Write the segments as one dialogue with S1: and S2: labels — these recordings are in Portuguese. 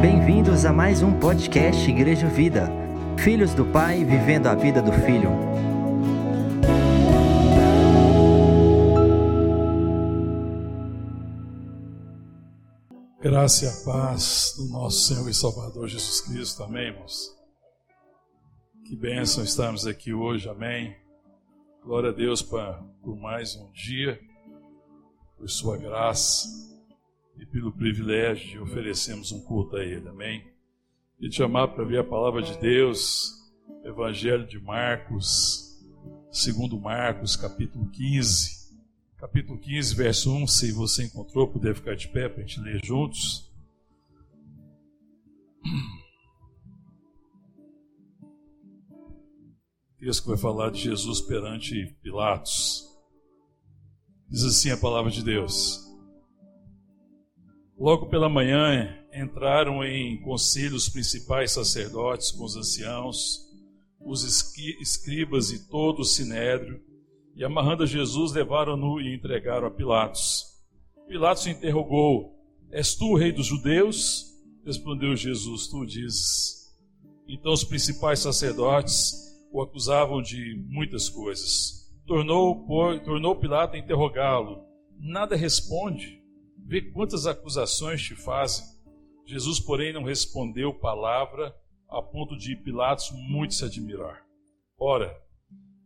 S1: Bem-vindos a mais um podcast Igreja Vida. Filhos do Pai vivendo a vida do Filho.
S2: Graça e a paz do nosso Senhor e Salvador Jesus Cristo. Amém, irmãos? Que bênção estarmos aqui hoje. Amém. Glória a Deus por mais um dia, por sua graça e pelo privilégio de oferecermos um culto a Ele. Amém. E te chamar para ver a palavra de Deus, Evangelho de Marcos, segundo Marcos, capítulo 15. Capítulo 15, verso 1, se você encontrou, puder ficar de pé para a gente ler juntos. texto que vai falar de Jesus perante Pilatos. Diz assim a palavra de Deus. Logo pela manhã entraram em conselho os principais sacerdotes com os anciãos, os escribas e todo o sinédrio, e amarrando a Jesus levaram-no e entregaram a Pilatos. Pilatos interrogou: És tu o rei dos judeus? Respondeu Jesus: Tu dizes. Então os principais sacerdotes o acusavam de muitas coisas. Tornou, por, tornou Pilato a interrogá-lo. Nada responde. Vê quantas acusações te fazem. Jesus, porém, não respondeu palavra, a ponto de Pilatos muito se admirar. Ora,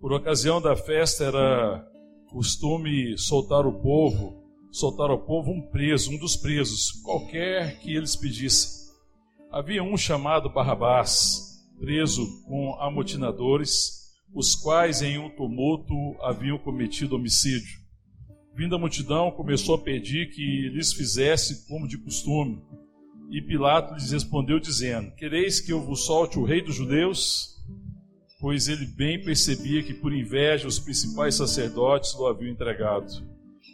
S2: por ocasião da festa era costume soltar o povo, soltar ao povo um preso, um dos presos, qualquer que eles pedissem. Havia um chamado Barrabás, preso com amotinadores, os quais em um tumulto haviam cometido homicídio. Vindo a multidão, começou a pedir que lhes fizesse como de costume. E Pilato lhes respondeu, dizendo: Quereis que eu vos solte o rei dos judeus? Pois ele bem percebia que por inveja os principais sacerdotes o haviam entregado.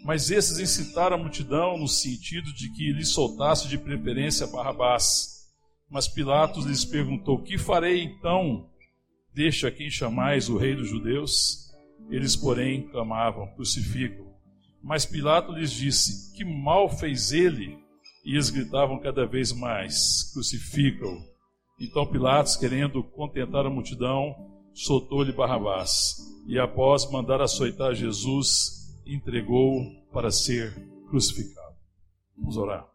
S2: Mas esses incitaram a multidão no sentido de que lhe soltasse de preferência Barrabás. Mas Pilatos lhes perguntou: Que farei então? Deixa quem chamais o rei dos judeus? Eles, porém, clamavam: Crucificam. Mas Pilato lhes disse: Que mal fez ele? E eles gritavam cada vez mais: Crucificam. Então Pilatos, querendo contentar a multidão, soltou-lhe Barrabás. E após mandar açoitar Jesus, entregou para ser crucificado. Vamos orar.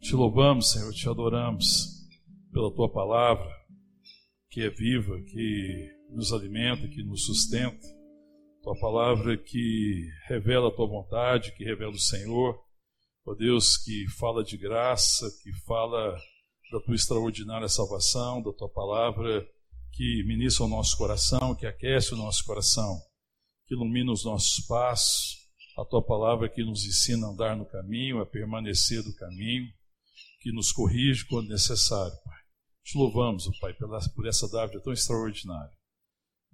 S2: Te louvamos, Senhor, te adoramos pela tua palavra, que é viva, que nos alimenta, que nos sustenta. Tua palavra que revela a tua vontade, que revela o Senhor. Ó Deus, que fala de graça, que fala da tua extraordinária salvação, da tua palavra que ministra o nosso coração, que aquece o nosso coração, que ilumina os nossos passos, a tua palavra que nos ensina a andar no caminho, a permanecer do caminho, que nos corrige quando necessário, Pai. Te louvamos, Pai, pela, por essa dádiva tão extraordinária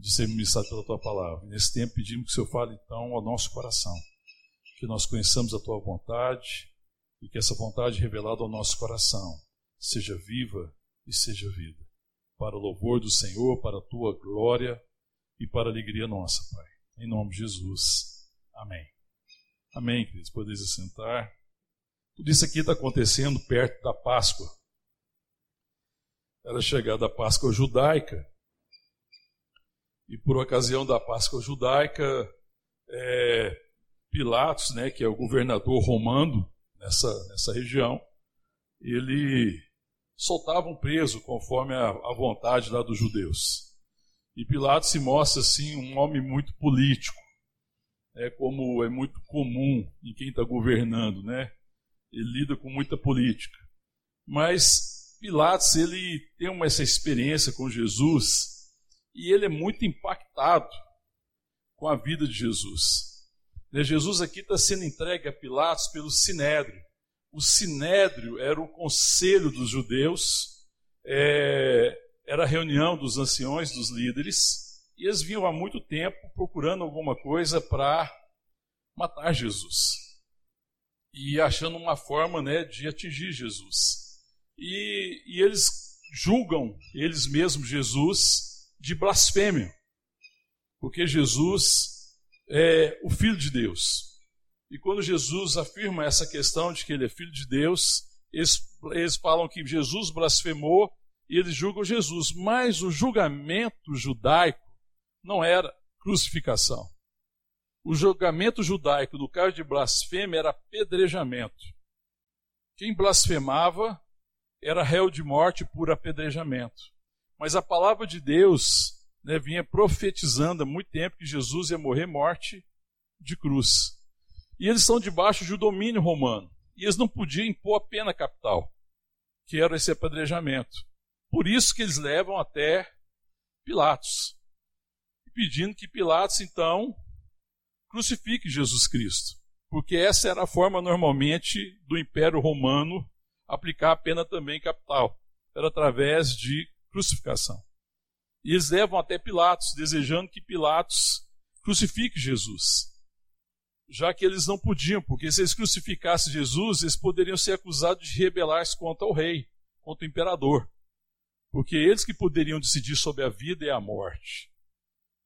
S2: de ser ministrado pela tua palavra. Nesse tempo pedimos que o Senhor fale então ao nosso coração, que nós conheçamos a tua vontade e que essa vontade revelada ao nosso coração seja viva e seja vida. Para o louvor do Senhor, para a tua glória e para a alegria nossa, Pai. Em nome de Jesus. Amém. Amém, queridos. Podeis assentar. Tudo isso aqui está acontecendo perto da Páscoa. Era chegada a Páscoa judaica. E por ocasião da Páscoa judaica, é, Pilatos, né, que é o governador romano nessa, nessa região, ele soltava um preso conforme a, a vontade lá dos judeus. E Pilatos se mostra assim um homem muito político, é como é muito comum em quem está governando, né? Ele lida com muita política. Mas Pilatos ele tem uma, essa experiência com Jesus e ele é muito impactado com a vida de Jesus. Né, Jesus aqui está sendo entregue a Pilatos pelo Sinédrio. O Sinédrio era o conselho dos judeus, é, era a reunião dos anciões, dos líderes, e eles vinham há muito tempo procurando alguma coisa para matar Jesus. E achando uma forma né, de atingir Jesus. E, e eles julgam, eles mesmos, Jesus de blasfêmia, porque Jesus é o Filho de Deus. E quando Jesus afirma essa questão de que ele é Filho de Deus, eles eles falam que Jesus blasfemou e eles julgam Jesus, mas o julgamento judaico não era crucificação. O julgamento judaico no caso de blasfêmia era apedrejamento. Quem blasfemava era réu de morte por apedrejamento. Mas a palavra de Deus né, vinha profetizando há muito tempo que Jesus ia morrer morte de cruz. E eles estão debaixo de um domínio romano. E eles não podiam impor a pena capital, que era esse apedrejamento. Por isso que eles levam até Pilatos, pedindo que Pilatos, então, crucifique Jesus Cristo. Porque essa era a forma, normalmente, do Império Romano aplicar a pena também capital. Era através de crucificação. E eles levam até Pilatos, desejando que Pilatos crucifique Jesus. Já que eles não podiam, porque se eles crucificassem Jesus, eles poderiam ser acusados de rebelar-se contra o rei, contra o imperador. Porque eles que poderiam decidir sobre a vida e a morte.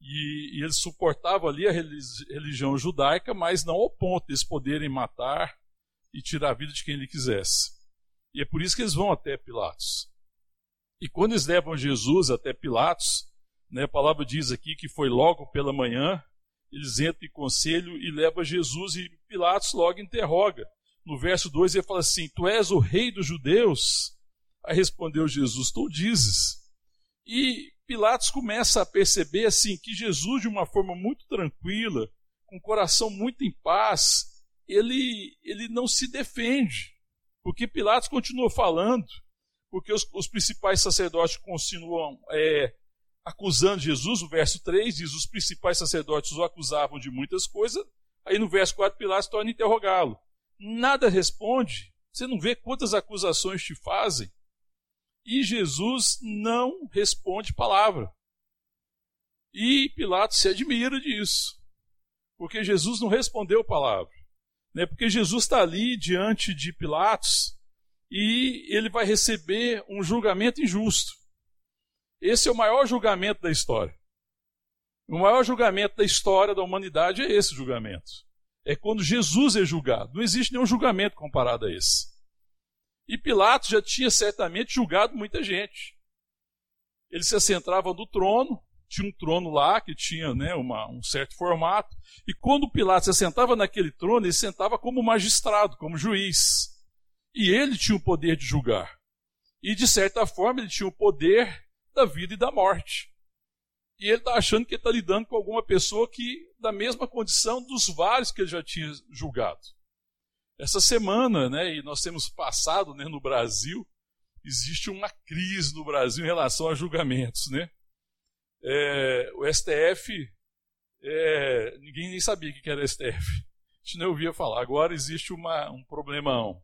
S2: E, e eles suportavam ali a religião judaica, mas não ao ponto de eles poderem matar e tirar a vida de quem ele quisesse. E é por isso que eles vão até Pilatos. E quando eles levam Jesus até Pilatos, né, a palavra diz aqui que foi logo pela manhã, eles entram em conselho e levam Jesus e Pilatos logo interroga. No verso 2 ele fala assim: Tu és o rei dos judeus? Aí respondeu Jesus: Tu dizes. E Pilatos começa a perceber assim que Jesus, de uma forma muito tranquila, com o coração muito em paz, ele, ele não se defende. Porque Pilatos continua falando, porque os, os principais sacerdotes continuam é, acusando Jesus. O verso 3 diz: os principais sacerdotes o acusavam de muitas coisas. Aí no verso 4, Pilatos torna a interrogá-lo. Nada responde. Você não vê quantas acusações te fazem? E Jesus não responde palavra. E Pilatos se admira disso. Porque Jesus não respondeu palavra né? porque Jesus está ali diante de Pilatos e ele vai receber um julgamento injusto. Esse é o maior julgamento da história. O maior julgamento da história da humanidade é esse julgamento. É quando Jesus é julgado. Não existe nenhum julgamento comparado a esse. E Pilatos já tinha certamente julgado muita gente. Ele se assentava no trono, tinha um trono lá que tinha né, uma, um certo formato, e quando Pilatos se sentava naquele trono, ele sentava como magistrado, como juiz. E ele tinha o poder de julgar. E de certa forma ele tinha o poder da vida e da morte. E ele está achando que está lidando com alguma pessoa que, da mesma condição dos vários que ele já tinha julgado. Essa semana, né, e nós temos passado né, no Brasil, existe uma crise no Brasil em relação a julgamentos. Né? É, o STF, é, ninguém nem sabia o que era STF. A gente não ouvia falar. Agora existe uma, um problemão,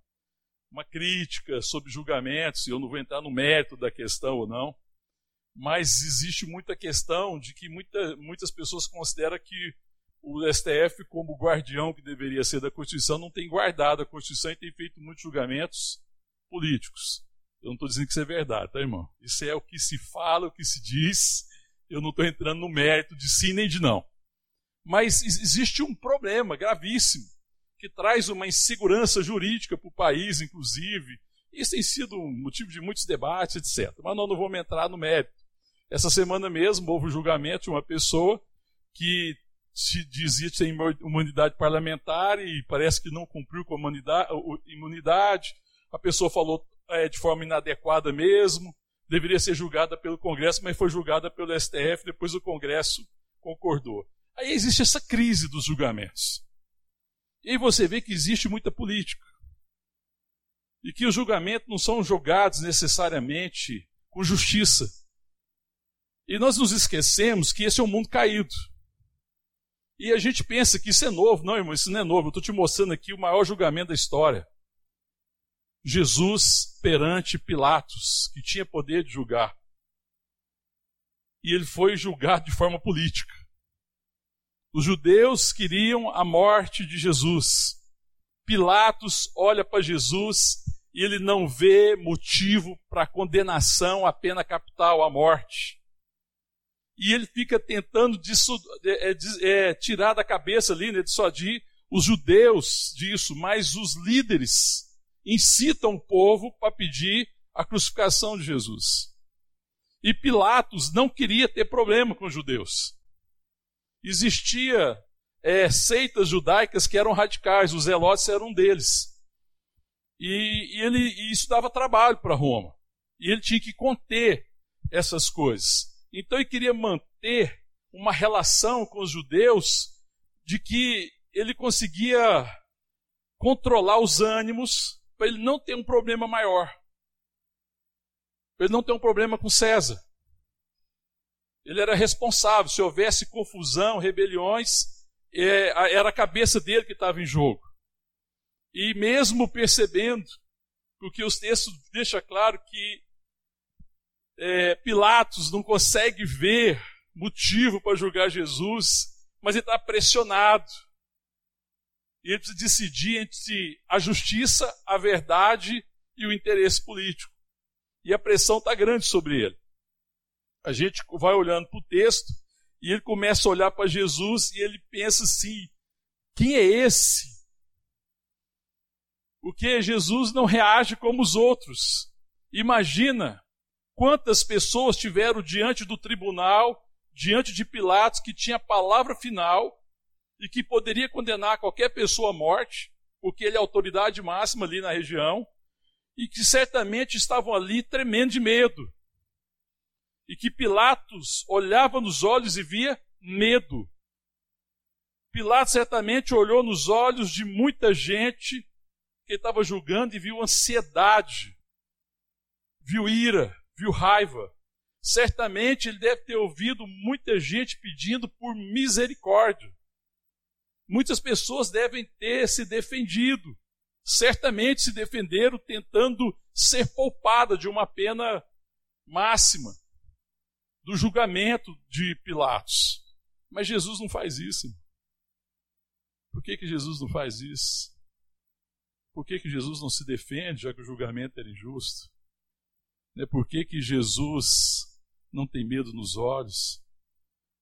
S2: uma crítica sobre julgamentos, e eu não vou entrar no mérito da questão ou não, mas existe muita questão de que muita, muitas pessoas consideram que o STF, como guardião que deveria ser da Constituição, não tem guardado a Constituição e tem feito muitos julgamentos políticos. Eu não estou dizendo que isso é verdade, tá, irmão? Isso é o que se fala, o que se diz, eu não estou entrando no mérito de sim nem de não. Mas existe um problema gravíssimo que traz uma insegurança jurídica para o país, inclusive. Isso tem sido motivo de muitos debates, etc. Mas nós não vamos entrar no mérito. Essa semana mesmo houve o julgamento de uma pessoa que se dizia ter imunidade parlamentar e parece que não cumpriu com a imunidade. A pessoa falou é, de forma inadequada mesmo deveria ser julgada pelo Congresso, mas foi julgada pelo STF, depois o Congresso concordou. Aí existe essa crise dos julgamentos. E aí você vê que existe muita política. E que os julgamentos não são julgados necessariamente com justiça. E nós nos esquecemos que esse é um mundo caído. E a gente pensa que isso é novo. Não, irmão, isso não é novo. Eu estou te mostrando aqui o maior julgamento da história. Jesus perante Pilatos, que tinha poder de julgar. E ele foi julgado de forma política. Os judeus queriam a morte de Jesus. Pilatos olha para Jesus e ele não vê motivo para condenação à pena capital, à morte. E ele fica tentando disso, é, é, tirar da cabeça ali, né, de só de os judeus disso, mas os líderes incitam o povo para pedir a crucificação de Jesus. E Pilatos não queria ter problema com os judeus. Existia é, seitas judaicas que eram radicais, os zelotes eram um deles. E, e ele, e isso dava trabalho para Roma. E ele tinha que conter essas coisas. Então ele queria manter uma relação com os judeus de que ele conseguia controlar os ânimos para ele não ter um problema maior. Para ele não ter um problema com César. Ele era responsável. Se houvesse confusão, rebeliões, é, era a cabeça dele que estava em jogo. E mesmo percebendo, porque os textos deixam claro que é, Pilatos não consegue ver motivo para julgar Jesus, mas ele está pressionado. E ele precisa decidir entre a justiça, a verdade e o interesse político. E a pressão está grande sobre ele. A gente vai olhando para o texto e ele começa a olhar para Jesus e ele pensa assim: quem é esse? Porque Jesus não reage como os outros. Imagina quantas pessoas tiveram diante do tribunal, diante de Pilatos, que tinha a palavra final e que poderia condenar qualquer pessoa à morte, porque ele é autoridade máxima ali na região, e que certamente estavam ali tremendo de medo. E que Pilatos olhava nos olhos e via medo. Pilatos certamente olhou nos olhos de muita gente que estava julgando e viu ansiedade, viu ira, viu raiva. Certamente ele deve ter ouvido muita gente pedindo por misericórdia. Muitas pessoas devem ter se defendido. Certamente se defenderam tentando ser poupada de uma pena máxima, do julgamento de Pilatos. Mas Jesus não faz isso. Por que, que Jesus não faz isso? Por que, que Jesus não se defende, já que o julgamento era injusto? Né? Por que, que Jesus não tem medo nos olhos?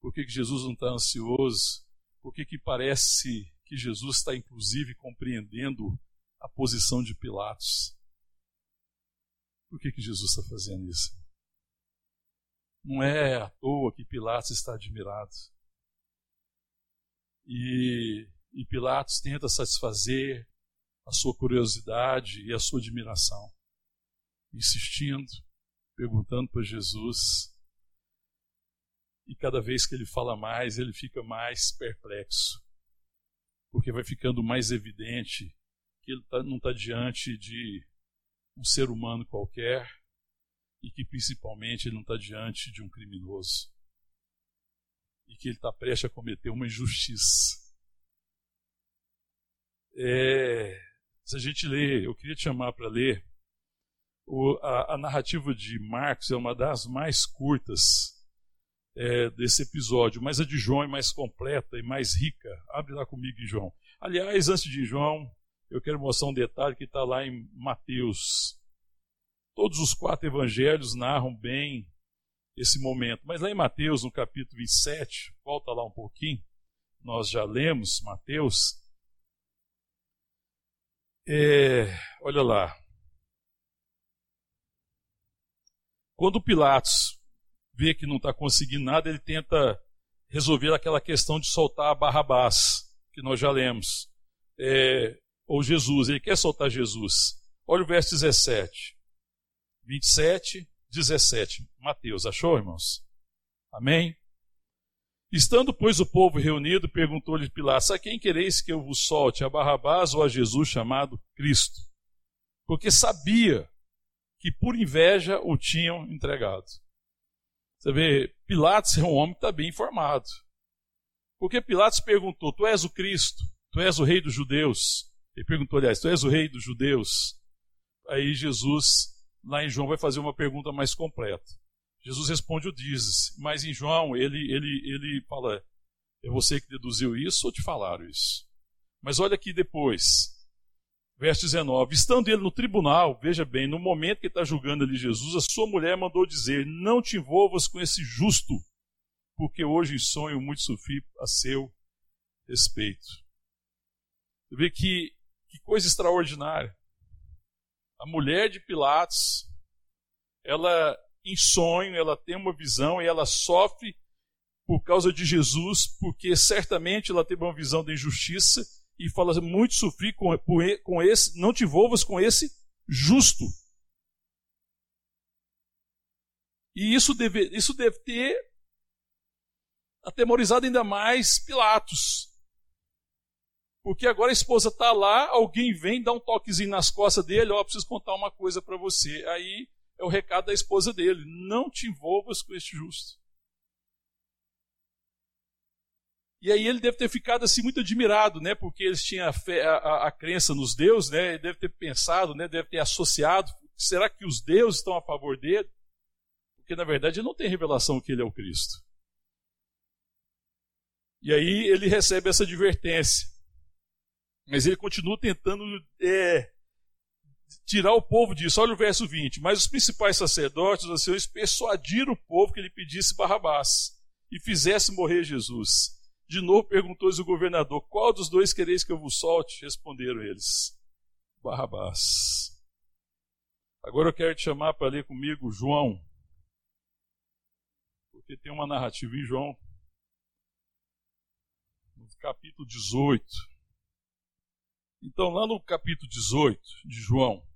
S2: Por que, que Jesus não está ansioso? Por que, que parece que Jesus está, inclusive, compreendendo a posição de Pilatos? Por que, que Jesus está fazendo isso? Não é à toa que Pilatos está admirado. E, e Pilatos tenta satisfazer a sua curiosidade e a sua admiração, insistindo, perguntando para Jesus e cada vez que ele fala mais, ele fica mais perplexo. Porque vai ficando mais evidente que ele tá, não está diante de um ser humano qualquer e que principalmente ele não está diante de um criminoso. E que ele está prestes a cometer uma injustiça. É, se a gente lê, eu queria te chamar para ler, o, a, a narrativa de Marcos é uma das mais curtas é, desse episódio, mas a de João é mais completa e mais rica. Abre lá comigo João. Aliás, antes de João, eu quero mostrar um detalhe que está lá em Mateus. Todos os quatro evangelhos narram bem esse momento. Mas lá em Mateus, no capítulo 27, volta lá um pouquinho, nós já lemos Mateus. É, olha lá. Quando Pilatos vê que não está conseguindo nada, ele tenta resolver aquela questão de soltar Barrabás, que nós já lemos. É, ou Jesus, ele quer soltar Jesus. Olha o verso 17. 27, 17. Mateus, achou, irmãos? Amém? Estando, pois, o povo reunido, perguntou-lhe Pilatos: A quem quereis que eu vos solte, a Barrabás ou a Jesus chamado Cristo? Porque sabia que por inveja o tinham entregado. Você vê, Pilatos é um homem que está bem informado. Porque Pilatos perguntou: Tu és o Cristo? Tu és o rei dos judeus? Ele perguntou, aliás, Tu és o rei dos judeus? Aí Jesus, lá em João, vai fazer uma pergunta mais completa. Jesus responde o dizes, mas em João ele, ele, ele fala: É você que deduziu isso ou te falaram isso? Mas olha aqui depois, Verso 19: Estando ele no tribunal, veja bem, no momento que está julgando ali Jesus, a sua mulher mandou dizer: Não te envolvas com esse justo, porque hoje em sonho muito sofri a seu respeito. Você vê que, que coisa extraordinária. A mulher de Pilatos, ela em sonho, ela tem uma visão e ela sofre por causa de Jesus, porque certamente ela teve uma visão da injustiça e fala muito sofri com, com esse, não te envolvas com esse justo. E isso deve, isso deve ter atemorizado ainda mais Pilatos. Porque agora a esposa está lá, alguém vem, dá um toquezinho nas costas dele, ó, oh, preciso contar uma coisa para você. Aí é o recado da esposa dele: não te envolvas com este justo. E aí ele deve ter ficado assim muito admirado, né? Porque eles tinham a, fé, a, a, a crença nos deuses, né? Ele deve ter pensado, né? Deve ter associado. Será que os deuses estão a favor dele? Porque na verdade ele não tem revelação que ele é o Cristo. E aí ele recebe essa advertência. Mas ele continua tentando é, tirar o povo disso. Olha o verso 20. Mas os principais sacerdotes, os anciões, persuadiram o povo que ele pedisse Barrabás e fizesse morrer Jesus. De novo perguntou-lhes o governador: Qual dos dois quereis que eu vos solte? Responderam eles: Barrabás. Agora eu quero te chamar para ler comigo João. Porque tem uma narrativa em João, no capítulo 18. Então, lá no capítulo 18 de João,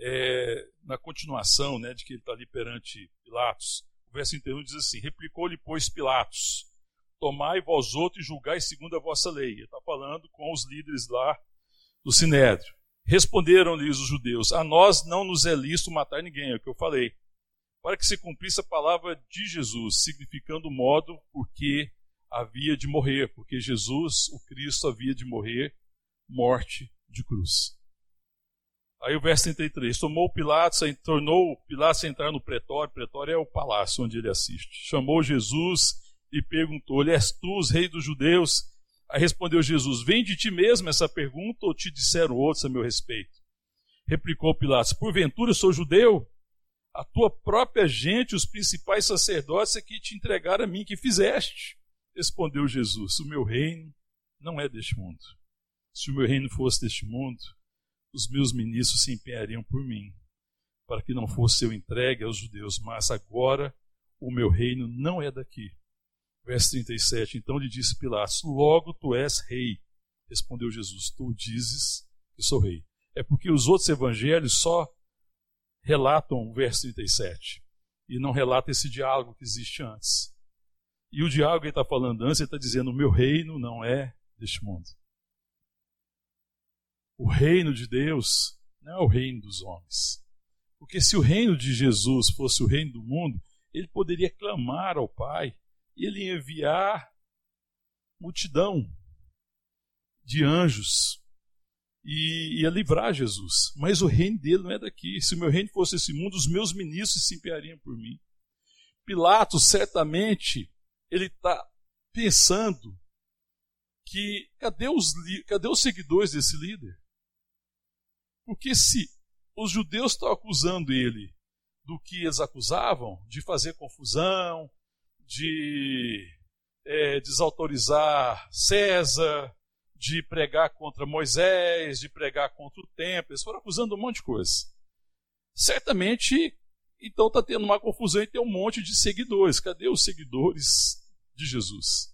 S2: é, na continuação né, de que ele está ali perante Pilatos, o verso 31 diz assim: Replicou-lhe, pois, Pilatos: Tomai vós outros e julgai segundo a vossa lei. Ele está falando com os líderes lá do Sinédrio. Responderam-lhes os judeus: A nós não nos é lícito matar ninguém, é o que eu falei. Para que se cumprisse a palavra de Jesus, significando o modo porque havia de morrer, porque Jesus, o Cristo, havia de morrer morte de cruz. Aí o verso 33, tomou Pilatos, tornou Pilatos a entrar no pretório, pretório é o palácio onde ele assiste. Chamou Jesus e perguntou-lhe, és tu os reis dos judeus? Aí respondeu Jesus, vem de ti mesmo essa pergunta ou te disseram outros a meu respeito? Replicou Pilatos, porventura sou judeu? A tua própria gente, os principais sacerdotes é que te entregaram a mim, que fizeste? Respondeu Jesus, o meu reino não é deste mundo. Se o meu reino fosse deste mundo, os meus ministros se empenhariam por mim, para que não fosse eu entregue aos judeus, mas agora o meu reino não é daqui. Verso 37. Então lhe disse Pilatos: Logo tu és rei. Respondeu Jesus: Tu dizes que sou rei. É porque os outros evangelhos só relatam o verso 37 e não relatam esse diálogo que existe antes. E o diálogo que ele está falando antes, ele está dizendo: O meu reino não é deste mundo. O reino de Deus não é o reino dos homens. Porque se o reino de Jesus fosse o reino do mundo, ele poderia clamar ao Pai, e ele ia enviar multidão de anjos e ia livrar Jesus. Mas o reino dele não é daqui. Se o meu reino fosse esse mundo, os meus ministros se empenhariam por mim. Pilatos, certamente, ele está pensando que cadê os, cadê os seguidores desse líder? Porque se os judeus estão acusando ele do que eles acusavam, de fazer confusão, de é, desautorizar César, de pregar contra Moisés, de pregar contra o templo, eles foram acusando um monte de coisa. Certamente, então está tendo uma confusão e tem um monte de seguidores. Cadê os seguidores de Jesus?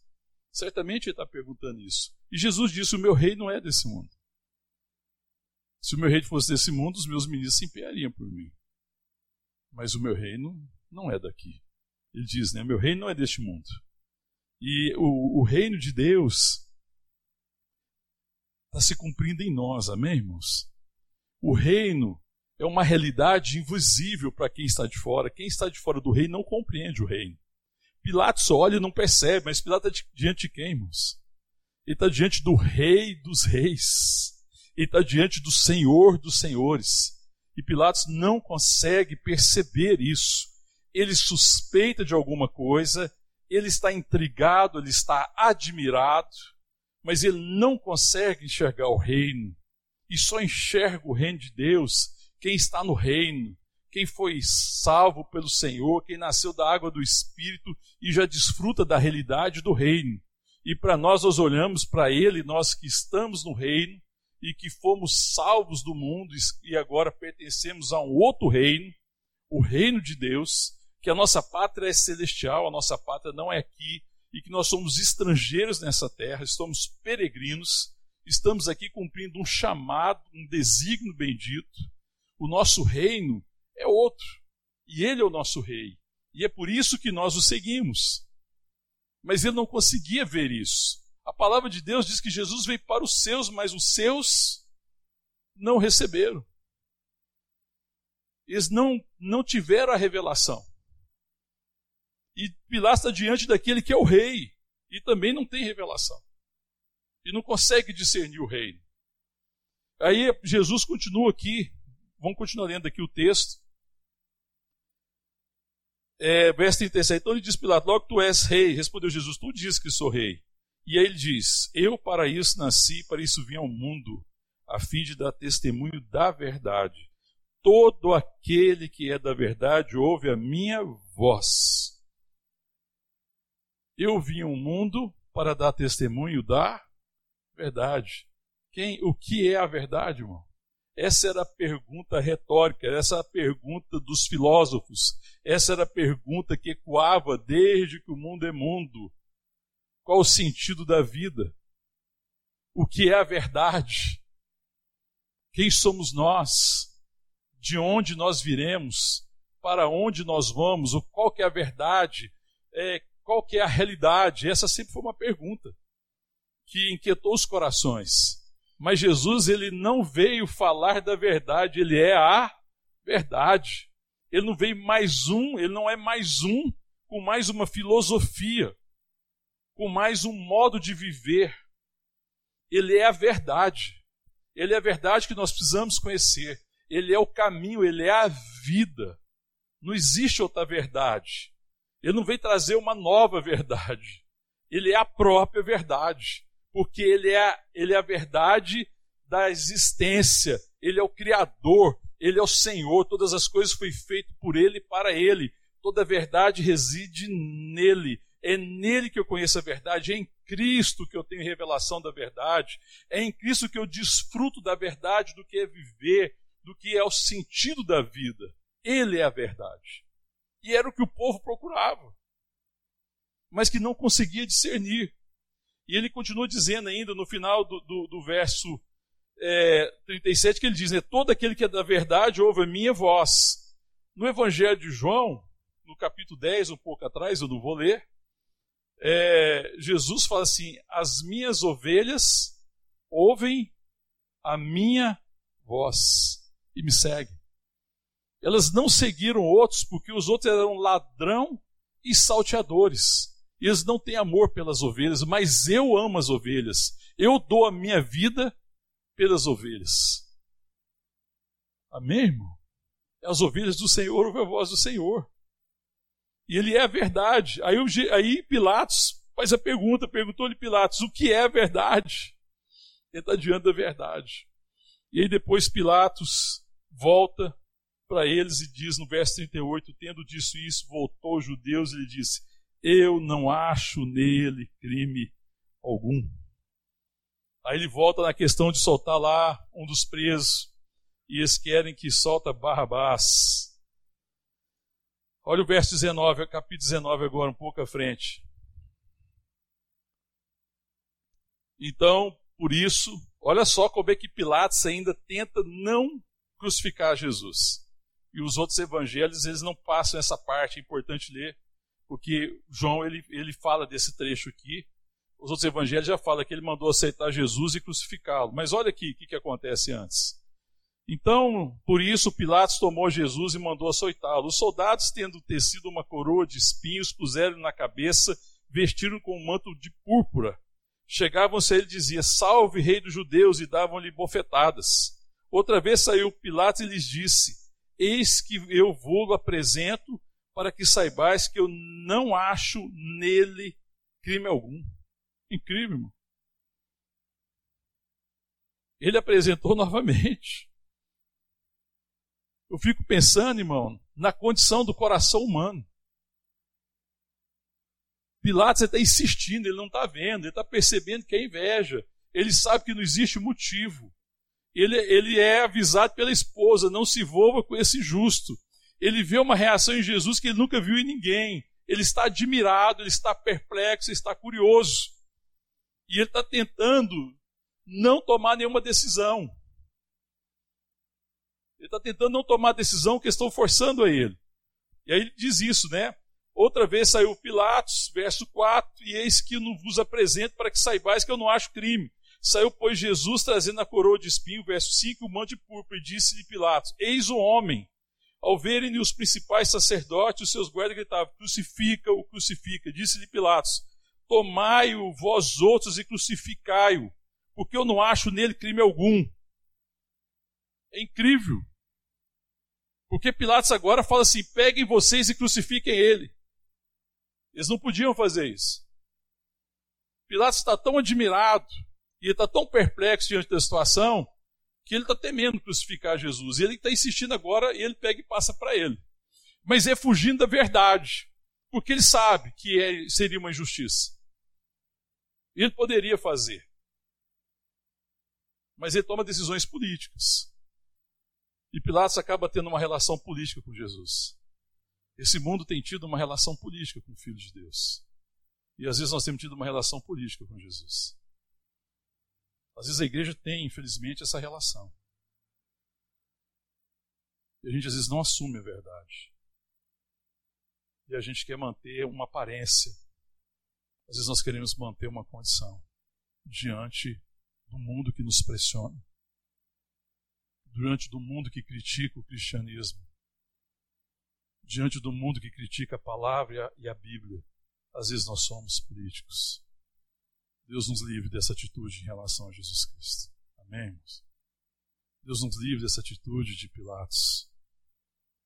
S2: Certamente ele está perguntando isso. E Jesus disse: O meu rei não é desse mundo. Se o meu reino fosse desse mundo, os meus ministros se empenhariam por mim. Mas o meu reino não é daqui. Ele diz, né? Meu reino não é deste mundo. E o, o reino de Deus está se cumprindo em nós, amém, irmãos? O reino é uma realidade invisível para quem está de fora. Quem está de fora do reino não compreende o reino. Pilatos olha e não percebe, mas Pilatos está diante de quem, irmãos? Ele está diante do rei dos reis ele está diante do Senhor dos Senhores. E Pilatos não consegue perceber isso. Ele suspeita de alguma coisa, ele está intrigado, ele está admirado, mas ele não consegue enxergar o reino. E só enxerga o reino de Deus quem está no reino, quem foi salvo pelo Senhor, quem nasceu da água do Espírito e já desfruta da realidade do reino. E para nós, nós olhamos para ele, nós que estamos no reino, e que fomos salvos do mundo e agora pertencemos a um outro reino, o reino de Deus, que a nossa pátria é celestial, a nossa pátria não é aqui, e que nós somos estrangeiros nessa terra, estamos peregrinos, estamos aqui cumprindo um chamado, um desígnio bendito. O nosso reino é outro, e ele é o nosso rei, e é por isso que nós o seguimos. Mas ele não conseguia ver isso. A palavra de Deus diz que Jesus veio para os seus, mas os seus não receberam. Eles não, não tiveram a revelação. E Pilatos está diante daquele que é o rei, e também não tem revelação. E não consegue discernir o reino. Aí Jesus continua aqui, vamos continuar lendo aqui o texto. É, verso 37. Então ele diz Pilatos: Logo tu és rei. Respondeu Jesus: Tu dizes que sou rei. E aí ele diz: Eu para isso nasci, para isso vim ao mundo, a fim de dar testemunho da verdade. Todo aquele que é da verdade ouve a minha voz. Eu vim ao mundo para dar testemunho da verdade. Quem, o que é a verdade, irmão? Essa era a pergunta retórica, essa era a pergunta dos filósofos, essa era a pergunta que ecoava desde que o mundo é mundo. Qual o sentido da vida? O que é a verdade? Quem somos nós? De onde nós viremos? Para onde nós vamos? Qual que é a verdade? É, qual que é a realidade? Essa sempre foi uma pergunta que inquietou os corações. Mas Jesus ele não veio falar da verdade, ele é a verdade. Ele não veio mais um, ele não é mais um com mais uma filosofia com mais um modo de viver. Ele é a verdade. Ele é a verdade que nós precisamos conhecer. Ele é o caminho, ele é a vida. Não existe outra verdade. Ele não vem trazer uma nova verdade. Ele é a própria verdade. Porque ele é, ele é a verdade da existência. Ele é o Criador. Ele é o Senhor. Todas as coisas foram feitas por Ele e para Ele. Toda a verdade reside nele. É nele que eu conheço a verdade, é em Cristo que eu tenho revelação da verdade, é em Cristo que eu desfruto da verdade do que é viver, do que é o sentido da vida. Ele é a verdade. E era o que o povo procurava, mas que não conseguia discernir. E ele continua dizendo ainda no final do, do, do verso é, 37 que ele diz: né, Todo aquele que é da verdade ouve a minha voz. No Evangelho de João, no capítulo 10, um pouco atrás, eu não vou ler, é, Jesus fala assim: as minhas ovelhas ouvem a minha voz e me seguem. Elas não seguiram outros porque os outros eram ladrão e salteadores. Eles não têm amor pelas ovelhas, mas eu amo as ovelhas. Eu dou a minha vida pelas ovelhas. Amém, irmão? As ovelhas do Senhor ouvem a voz do Senhor. E ele é a verdade. Aí, aí Pilatos faz a pergunta, perguntou-lhe Pilatos, o que é a verdade? Ele está diante da verdade. E aí depois Pilatos volta para eles e diz no verso 38, tendo dito isso, voltou aos judeus e lhe disse, eu não acho nele crime algum. Aí ele volta na questão de soltar lá um dos presos, e eles querem que solta Barrabás. Olha o verso 19, capítulo 19 agora, um pouco à frente. Então, por isso, olha só como é que Pilatos ainda tenta não crucificar Jesus. E os outros evangelhos, eles não passam essa parte, é importante ler, porque João ele, ele fala desse trecho aqui. Os outros evangelhos já falam que ele mandou aceitar Jesus e crucificá-lo. Mas olha aqui o que, que acontece antes. Então, por isso, Pilatos tomou Jesus e mandou açoitá-lo. Os soldados, tendo tecido uma coroa de espinhos, puseram na cabeça, vestiram com um manto de púrpura. Chegavam-se a ele e dizia: Salve, rei dos judeus, e davam-lhe bofetadas. Outra vez saiu Pilatos e lhes disse: Eis que eu vou apresento para que saibais que eu não acho nele crime algum. Incrível, irmão. Ele apresentou novamente. Eu fico pensando, irmão, na condição do coração humano. Pilatos está insistindo, ele não está vendo, ele está percebendo que é inveja. Ele sabe que não existe motivo. ele, ele é avisado pela esposa: não se envolva com esse justo. Ele vê uma reação em Jesus que ele nunca viu em ninguém. Ele está admirado, ele está perplexo, ele está curioso. E ele está tentando não tomar nenhuma decisão. Ele está tentando não tomar decisão que estão forçando a ele. E aí ele diz isso, né? Outra vez saiu Pilatos, verso 4, e eis que não vos apresento para que saibais que eu não acho crime. Saiu, pois, Jesus trazendo a coroa de espinho, verso 5, o manto de púrpura, e disse-lhe Pilatos: Eis o homem. Ao verem os principais sacerdotes, os seus guardas gritavam: Crucifica-o, crucifica. Disse-lhe Pilatos: Tomai-o vós outros e crucificai-o, porque eu não acho nele crime algum. É incrível. Porque Pilatos agora fala assim: peguem vocês e crucifiquem ele. Eles não podiam fazer isso. Pilatos está tão admirado e está tão perplexo diante da situação que ele está temendo crucificar Jesus. E ele está insistindo agora e ele pega e passa para ele. Mas é fugindo da verdade, porque ele sabe que é, seria uma injustiça. Ele poderia fazer. Mas ele toma decisões políticas. E Pilatos acaba tendo uma relação política com Jesus. Esse mundo tem tido uma relação política com o Filho de Deus. E às vezes nós temos tido uma relação política com Jesus. Às vezes a igreja tem, infelizmente, essa relação. E a gente às vezes não assume a verdade. E a gente quer manter uma aparência às vezes nós queremos manter uma condição diante do mundo que nos pressiona, diante do mundo que critica o cristianismo, diante do mundo que critica a palavra e a Bíblia. Às vezes nós somos políticos. Deus nos livre dessa atitude em relação a Jesus Cristo. Amém? Deus nos livre dessa atitude de Pilatos,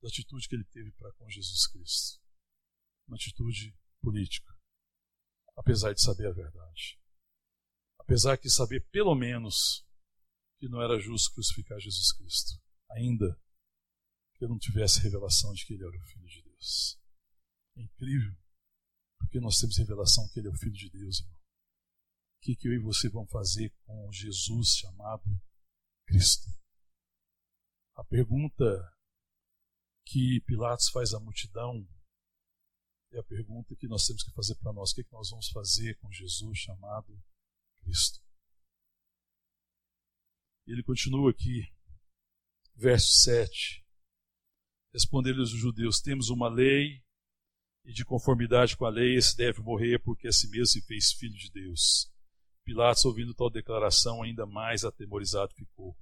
S2: da atitude que ele teve para com Jesus Cristo. Uma atitude política apesar de saber a verdade. Apesar de saber, pelo menos, que não era justo crucificar Jesus Cristo, ainda que eu não tivesse revelação de que ele era o Filho de Deus. É incrível, porque nós temos revelação que ele é o Filho de Deus, irmão. O que, que eu e você vamos fazer com Jesus chamado Cristo? A pergunta que Pilatos faz à multidão é a pergunta que nós temos que fazer para nós: o que, que nós vamos fazer com Jesus chamado Cristo? Ele continua aqui, verso 7. Responder-lhes os judeus: Temos uma lei, e de conformidade com a lei, esse deve morrer, porque a si mesmo se fez filho de Deus. Pilatos, ouvindo tal declaração, ainda mais atemorizado ficou.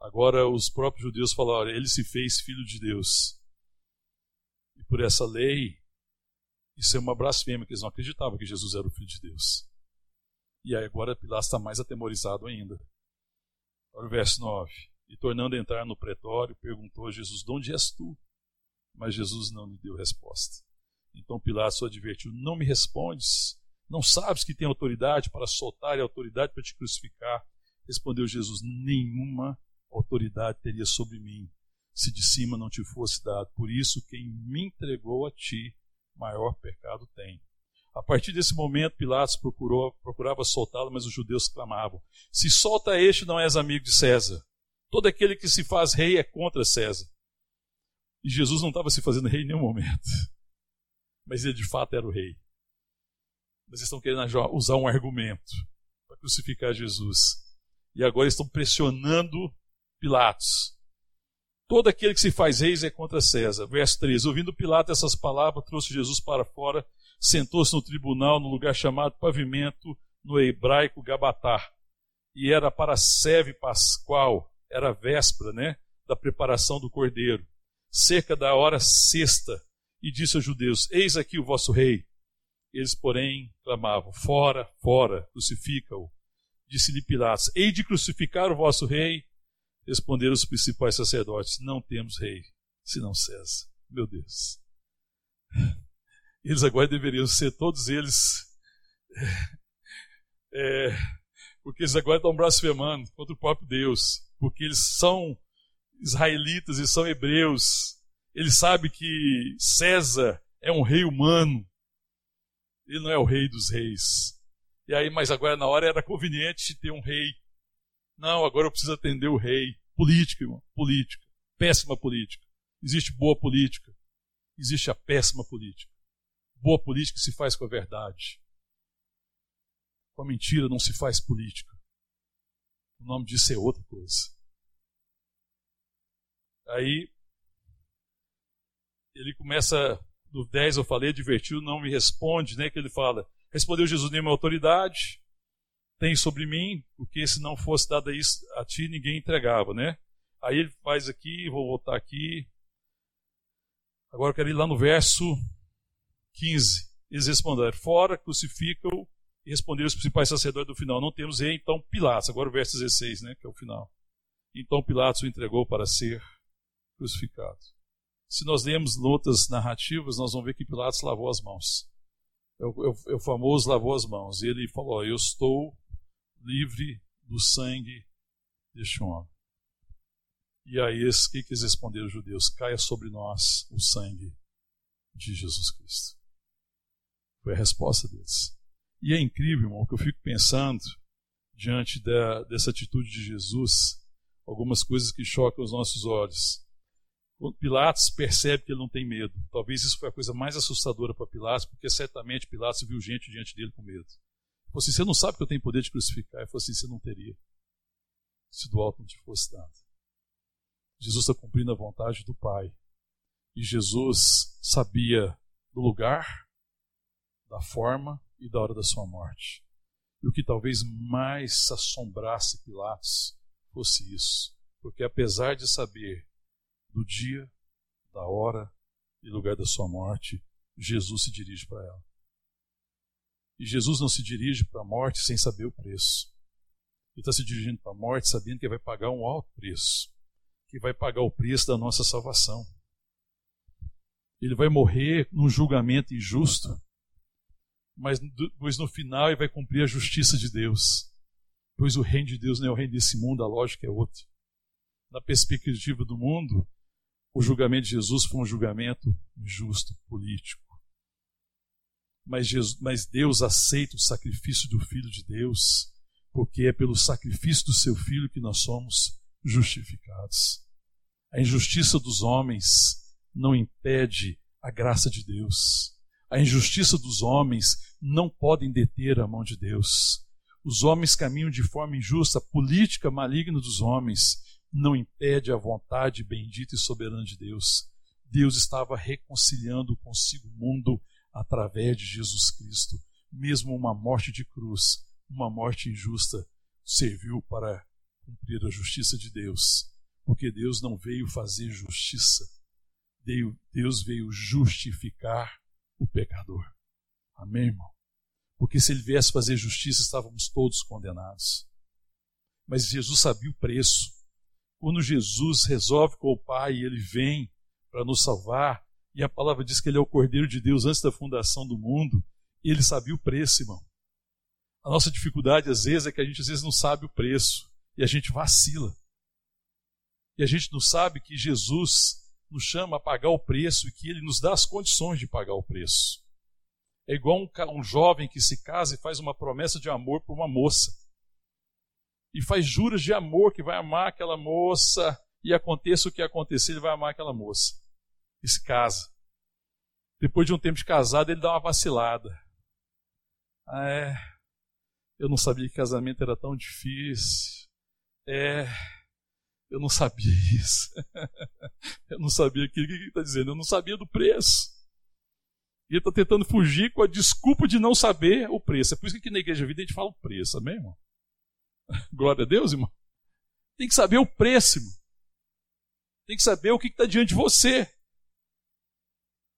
S2: Agora, os próprios judeus falaram: Ele se fez filho de Deus e por essa lei, isso é uma blasfêmia, que eles não acreditavam que Jesus era o Filho de Deus. E aí agora Pilatos está mais atemorizado ainda. Olha o verso 9. E tornando a entrar no pretório, perguntou a Jesus: De onde és tu? Mas Jesus não lhe deu resposta. Então Pilatos o advertiu: Não me respondes? Não sabes que tem autoridade para soltar e autoridade para te crucificar? Respondeu Jesus: Nenhuma autoridade teria sobre mim se de cima não te fosse dado. Por isso, quem me entregou a ti, maior pecado tem. A partir desse momento, Pilatos procurou, procurava soltá-lo, mas os judeus clamavam: Se solta este, não és amigo de César. Todo aquele que se faz rei é contra César. E Jesus não estava se fazendo rei em nenhum momento. Mas ele de fato era o rei. Mas eles estão querendo usar um argumento para crucificar Jesus. E agora estão pressionando Pilatos Todo aquele que se faz reis é contra César. Verso 13. Ouvindo Pilato essas palavras, trouxe Jesus para fora, sentou-se no tribunal, no lugar chamado pavimento, no hebraico Gabatar. E era para a seve pascual, era véspera, né? Da preparação do cordeiro. Cerca da hora sexta. E disse aos judeus: Eis aqui o vosso rei. Eles, porém, clamavam: Fora, fora, crucifica-o. Disse-lhe Pilatos: Hei de crucificar o vosso rei. Responderam os principais sacerdotes: Não temos rei, senão César. Meu Deus. Eles agora deveriam ser todos eles. É, porque eles agora estão blasfemando contra o próprio Deus. Porque eles são israelitas e são hebreus. Eles sabem que César é um rei humano. Ele não é o rei dos reis. E aí, mas agora na hora era conveniente ter um rei Não, agora eu preciso atender o rei. Política, irmão. Política. Péssima política. Existe boa política. Existe a péssima política. Boa política se faz com a verdade. Com a mentira não se faz política. O nome disso é outra coisa. Aí ele começa, do 10 eu falei, divertido, não me responde, né? Que ele fala, respondeu Jesus, nenhuma autoridade tem sobre mim, porque se não fosse dado isso a ti, ninguém entregava, né? Aí ele faz aqui, vou voltar aqui. Agora eu quero ir lá no verso 15. Eles responderam, fora, crucificam e responderam os principais sacerdotes do final. Não temos rei, então Pilatos. Agora o verso 16, né, que é o final. Então Pilatos o entregou para ser crucificado. Se nós lemos outras narrativas, nós vamos ver que Pilatos lavou as mãos. É o, é é famoso lavou as mãos. E ele falou: Eu estou livre do sangue deste homem. E aí, o que, que eles responderam os judeus? Caia sobre nós o sangue de Jesus Cristo. Foi a resposta deles. E é incrível, irmão, que eu fico pensando, diante da, dessa atitude de Jesus, algumas coisas que chocam os nossos olhos. Pilatos percebe que ele não tem medo. Talvez isso foi a coisa mais assustadora para Pilatos, porque certamente Pilatos viu gente diante dele com medo. Ele falou assim: Você não sabe que eu tenho poder de crucificar? Ele falou assim: Você não teria, se do alto não te fosse dado. Jesus está cumprindo a vontade do Pai. E Jesus sabia do lugar, da forma e da hora da sua morte. E o que talvez mais assombrasse Pilatos fosse isso. Porque apesar de saber do dia, da hora e lugar da sua morte, Jesus se dirige para ela. E Jesus não se dirige para a morte sem saber o preço. Ele está se dirigindo para a morte sabendo que vai pagar um alto preço, que vai pagar o preço da nossa salvação. Ele vai morrer num julgamento injusto, mas pois no final ele vai cumprir a justiça de Deus. Pois o reino de Deus não é o reino desse mundo, a lógica é outra. Na perspectiva do mundo, o julgamento de Jesus foi um julgamento injusto, político. Mas, Jesus, mas Deus aceita o sacrifício do Filho de Deus, porque é pelo sacrifício do seu Filho que nós somos justificados. A injustiça dos homens não impede a graça de Deus. A injustiça dos homens não podem deter a mão de Deus. Os homens caminham de forma injusta, a política maligna dos homens não impede a vontade bendita e soberana de Deus. Deus estava reconciliando consigo o mundo através de Jesus Cristo. Mesmo uma morte de cruz, uma morte injusta, serviu para cumprir a justiça de Deus. Porque Deus não veio fazer justiça, Deus veio justificar o pecador. Amém, irmão? Porque se ele viesse fazer justiça, estávamos todos condenados. Mas Jesus sabia o preço. Quando Jesus resolve com o Pai e ele vem para nos salvar, e a palavra diz que ele é o Cordeiro de Deus antes da fundação do mundo, ele sabia o preço, irmão. A nossa dificuldade às vezes é que a gente às vezes não sabe o preço e a gente vacila. E a gente não sabe que Jesus nos chama a pagar o preço e que ele nos dá as condições de pagar o preço. É igual um, um jovem que se casa e faz uma promessa de amor para uma moça e faz juras de amor que vai amar aquela moça e aconteça o que acontecer, ele vai amar aquela moça. E se casa. Depois de um tempo de casado, ele dá uma vacilada. Ah, é, eu não sabia que casamento era tão difícil. É, eu não sabia isso. eu não sabia. O que ele está dizendo? Eu não sabia do preço. E ele está tentando fugir com a desculpa de não saber o preço. É por isso que na Igreja Vida a gente fala o preço, amém, irmão? Glória a Deus, irmão. Tem que saber o preço, irmão. Tem que saber o que está diante de você.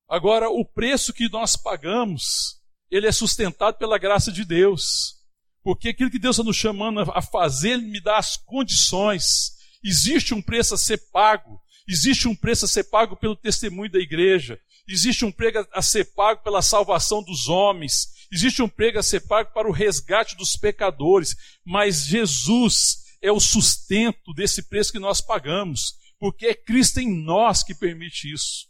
S2: Agora, o preço que nós pagamos, ele é sustentado pela graça de Deus. Porque aquilo que Deus está nos chamando a fazer, Ele me dá as condições. Existe um preço a ser pago. Existe um preço a ser pago pelo testemunho da igreja. Existe um preço a ser pago pela salvação dos homens. Existe um preço a ser pago para o resgate dos pecadores. Mas Jesus é o sustento desse preço que nós pagamos. Porque é Cristo em nós que permite isso.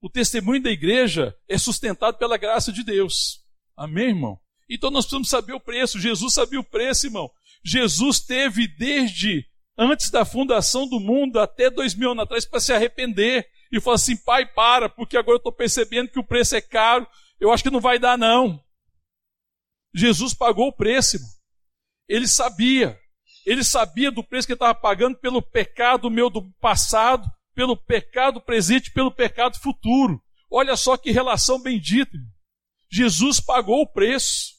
S2: O testemunho da igreja é sustentado pela graça de Deus. Amém, irmão? Então nós precisamos saber o preço. Jesus sabia o preço, irmão. Jesus teve desde antes da fundação do mundo até dois mil anos atrás para se arrepender e falar assim: pai, para, porque agora eu estou percebendo que o preço é caro, eu acho que não vai dar, não. Jesus pagou o preço. Ele sabia. Ele sabia do preço que ele estava pagando pelo pecado meu do passado, pelo pecado presente, pelo pecado futuro. Olha só que relação bendita. Jesus pagou o preço.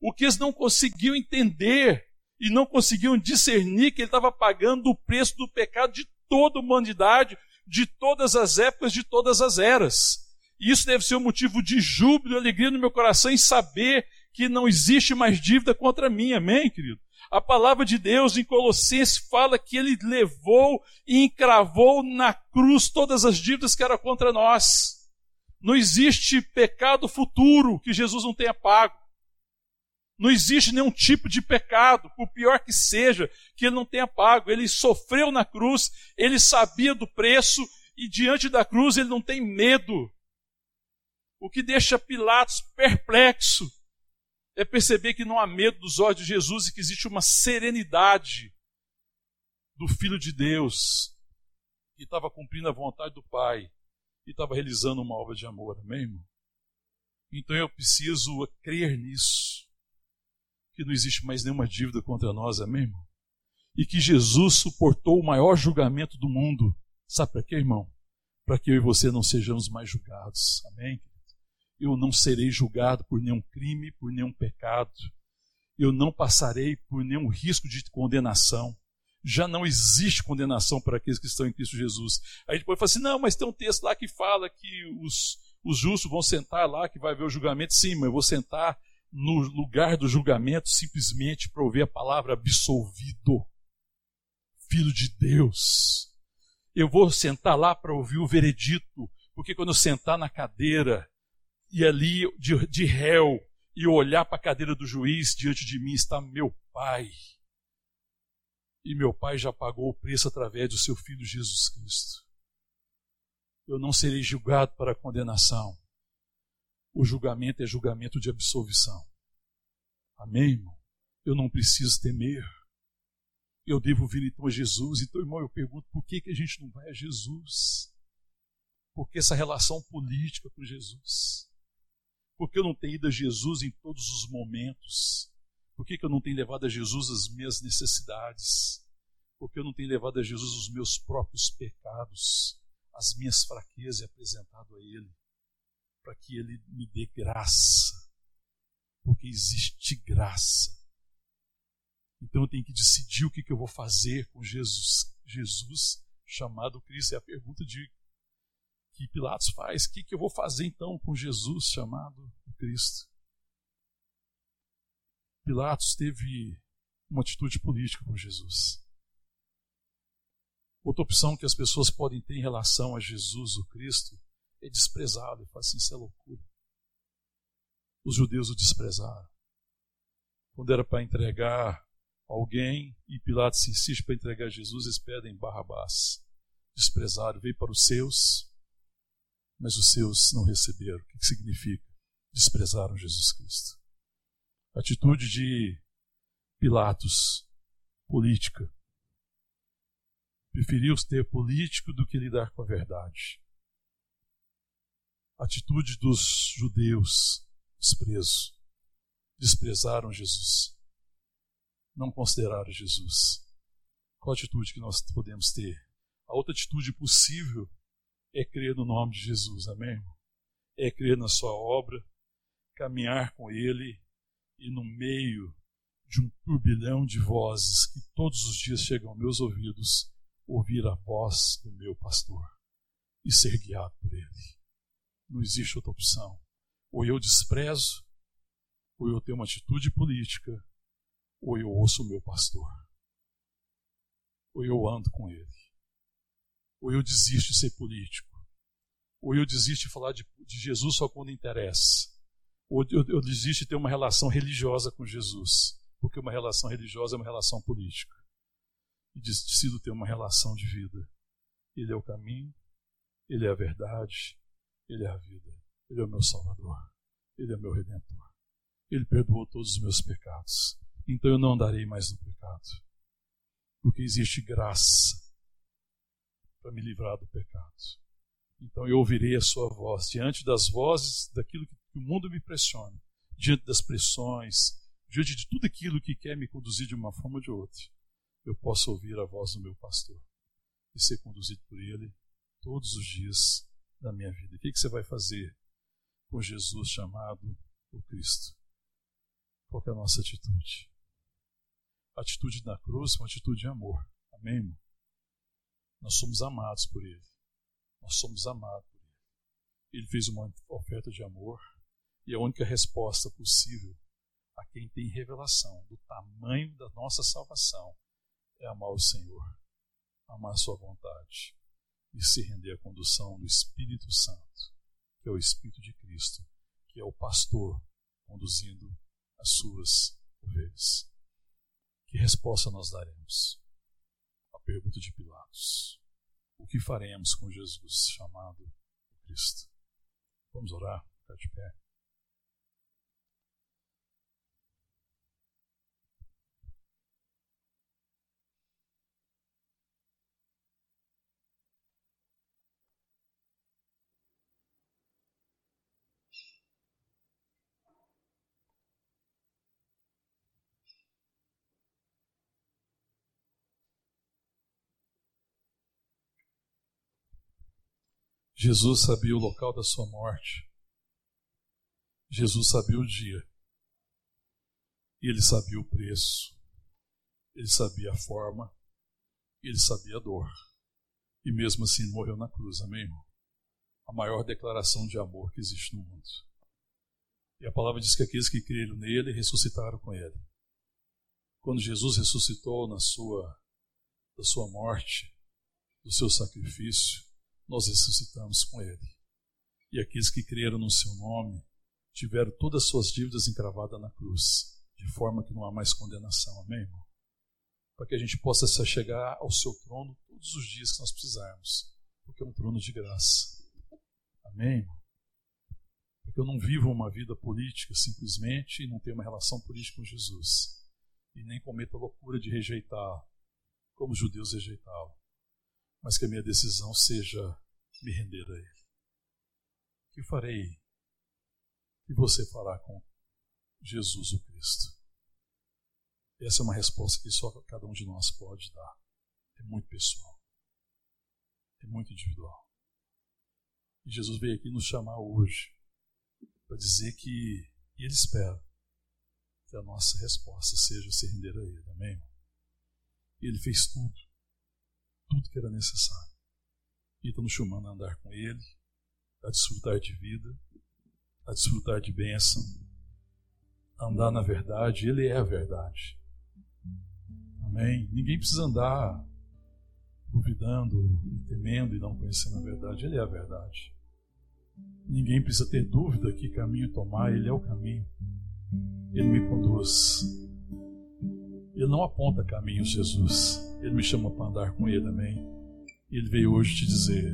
S2: O que eles não conseguiam entender e não conseguiam discernir que ele estava pagando o preço do pecado de toda a humanidade, de todas as épocas, de todas as eras. E isso deve ser um motivo de júbilo e alegria no meu coração em saber que não existe mais dívida contra mim. Amém, querido? A palavra de Deus em Colossenses fala que ele levou e encravou na cruz todas as dívidas que eram contra nós. Não existe pecado futuro que Jesus não tenha pago. Não existe nenhum tipo de pecado, por pior que seja, que ele não tenha pago. Ele sofreu na cruz, ele sabia do preço e diante da cruz ele não tem medo. O que deixa Pilatos perplexo é perceber que não há medo dos olhos de Jesus e que existe uma serenidade do Filho de Deus que estava cumprindo a vontade do Pai e estava realizando uma obra de amor, amém, irmão? Então eu preciso crer nisso, que não existe mais nenhuma dívida contra nós, amém, irmão? E que Jesus suportou o maior julgamento do mundo. Sabe para quê, irmão? Para que eu e você não sejamos mais julgados, amém? eu não serei julgado por nenhum crime, por nenhum pecado. Eu não passarei por nenhum risco de condenação. Já não existe condenação para aqueles que estão em Cristo Jesus. Aí depois fala assim: não, mas tem um texto lá que fala que os, os justos vão sentar lá, que vai ver o julgamento. Sim, mas eu vou sentar no lugar do julgamento simplesmente para ouvir a palavra absolvido. Filho de Deus. Eu vou sentar lá para ouvir o veredito, porque quando eu sentar na cadeira, e ali de, de réu e olhar para a cadeira do juiz, diante de mim está meu pai. E meu pai já pagou o preço através do seu filho Jesus Cristo. Eu não serei julgado para condenação. O julgamento é julgamento de absolvição. Amém, irmão? Eu não preciso temer. Eu devo vir então a Jesus. Então, irmão, eu pergunto por que, que a gente não vai a Jesus? Porque essa relação política com Jesus? Por que eu não tenho ido a Jesus em todos os momentos? Por que, que eu não tenho levado a Jesus as minhas necessidades? Por que eu não tenho levado a Jesus os meus próprios pecados, as minhas fraquezas e apresentado a Ele? Para que Ele me dê graça. Porque existe graça. Então eu tenho que decidir o que, que eu vou fazer com Jesus, Jesus chamado Cristo. É a pergunta de que Pilatos faz. O que, que eu vou fazer então com Jesus chamado Cristo? Pilatos teve uma atitude política com Jesus. Outra opção que as pessoas podem ter em relação a Jesus, o Cristo, é desprezá-lo. Fala assim: isso é loucura. Os judeus o desprezaram. Quando era para entregar alguém e Pilatos insiste para entregar Jesus, eles pedem Barrabás. Desprezaram, veio para os seus, mas os seus não receberam. O que significa? Desprezaram Jesus Cristo. Atitude de Pilatos, política. Preferiu ter político do que lidar com a verdade. Atitude dos judeus, desprezo. Desprezaram Jesus. Não consideraram Jesus. Qual atitude que nós podemos ter? A outra atitude possível é crer no nome de Jesus, amém? É crer na sua obra, caminhar com Ele e no meio de um turbilhão de vozes que todos os dias chegam aos meus ouvidos, ouvir a voz do meu pastor e ser guiado por Ele. Não existe outra opção. Ou eu desprezo, ou eu tenho uma atitude política, ou eu ouço o meu pastor, ou eu ando com Ele ou eu desisto de ser político, ou eu desisto de falar de, de Jesus só quando interessa, ou eu, eu desisto de ter uma relação religiosa com Jesus, porque uma relação religiosa é uma relação política, e decido ter uma relação de vida. Ele é o caminho, ele é a verdade, ele é a vida, ele é o meu Salvador, ele é o meu Redentor. Ele perdoou todos os meus pecados. então eu não andarei mais no pecado. Porque existe graça para me livrar do pecado. Então eu ouvirei a sua voz diante das vozes daquilo que o mundo me pressiona, diante das pressões, diante de tudo aquilo que quer me conduzir de uma forma ou de outra. Eu posso ouvir a voz do meu pastor e ser conduzido por ele todos os dias da minha vida. O que você vai fazer com Jesus chamado o Cristo? Qual é a nossa atitude? A atitude na cruz é uma atitude de amor. Amém, irmão? Nós somos amados por Ele. Nós somos amados por Ele. Ele fez uma oferta de amor e a única resposta possível a quem tem revelação do tamanho da nossa salvação é amar o Senhor, amar Sua vontade e se render à condução do Espírito Santo, que é o Espírito de Cristo, que é o pastor conduzindo as suas ovelhas. Que resposta nós daremos? A pergunta de Pilatos: O que faremos com Jesus chamado Cristo? Vamos orar, ficar de pé. Jesus sabia o local da sua morte. Jesus sabia o dia. E ele sabia o preço. Ele sabia a forma. Ele sabia a dor. E mesmo assim morreu na cruz, amém, irmão? A maior declaração de amor que existe no mundo. E a palavra diz que aqueles que creram nele ressuscitaram com ele. Quando Jesus ressuscitou na sua, da sua morte, do seu sacrifício, nós ressuscitamos com Ele. E aqueles que creram no Seu nome tiveram todas as suas dívidas encravadas na cruz, de forma que não há mais condenação. Amém, irmão? Para que a gente possa se chegar ao Seu trono todos os dias que nós precisarmos, porque é um trono de graça. Amém, irmão? Para que eu não viva uma vida política simplesmente e não tenha uma relação política com Jesus. E nem cometa a loucura de rejeitar, como os judeus rejeitavam mas que a minha decisão seja me render a Ele. O que farei? O que você fará com Jesus o Cristo? Essa é uma resposta que só cada um de nós pode dar. É muito pessoal. É muito individual. E Jesus veio aqui nos chamar hoje para dizer que Ele espera que a nossa resposta seja se render a Ele. Amém? Ele fez tudo tudo que era necessário. E está nos chamando a andar com Ele, a desfrutar de vida, a desfrutar de bênção, a andar na verdade. Ele é a verdade. Amém? Ninguém precisa andar duvidando e temendo e não conhecendo a verdade. Ele é a verdade. Ninguém precisa ter dúvida que caminho tomar, Ele é o caminho. Ele me conduz. Ele não aponta caminhos, Jesus. Ele me chama para andar com Ele, amém? E Ele veio hoje te dizer: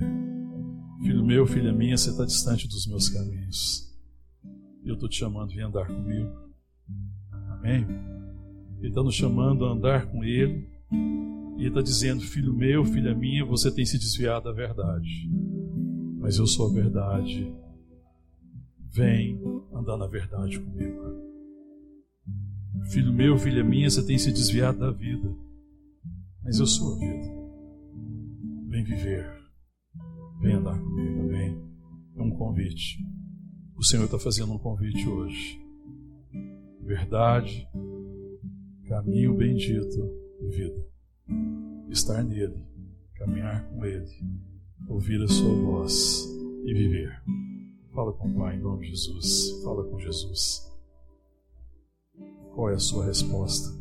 S2: Filho meu, filha minha, você está distante dos meus caminhos. Eu estou te chamando, vem andar comigo. Amém? Ele está nos chamando a andar com Ele. E Ele está dizendo: Filho meu, filha minha, você tem se desviado da verdade. Mas eu sou a verdade. Vem andar na verdade comigo. Filho meu, filha minha, você tem se desviado da vida mas eu sou a vida. Vem viver, vem andar comigo, amém? É um convite. O Senhor está fazendo um convite hoje. Verdade, caminho bendito e vida. Estar nele, caminhar com ele, ouvir a sua voz e viver. Fala com o Pai em nome de Jesus. Fala com Jesus. Qual é a sua resposta?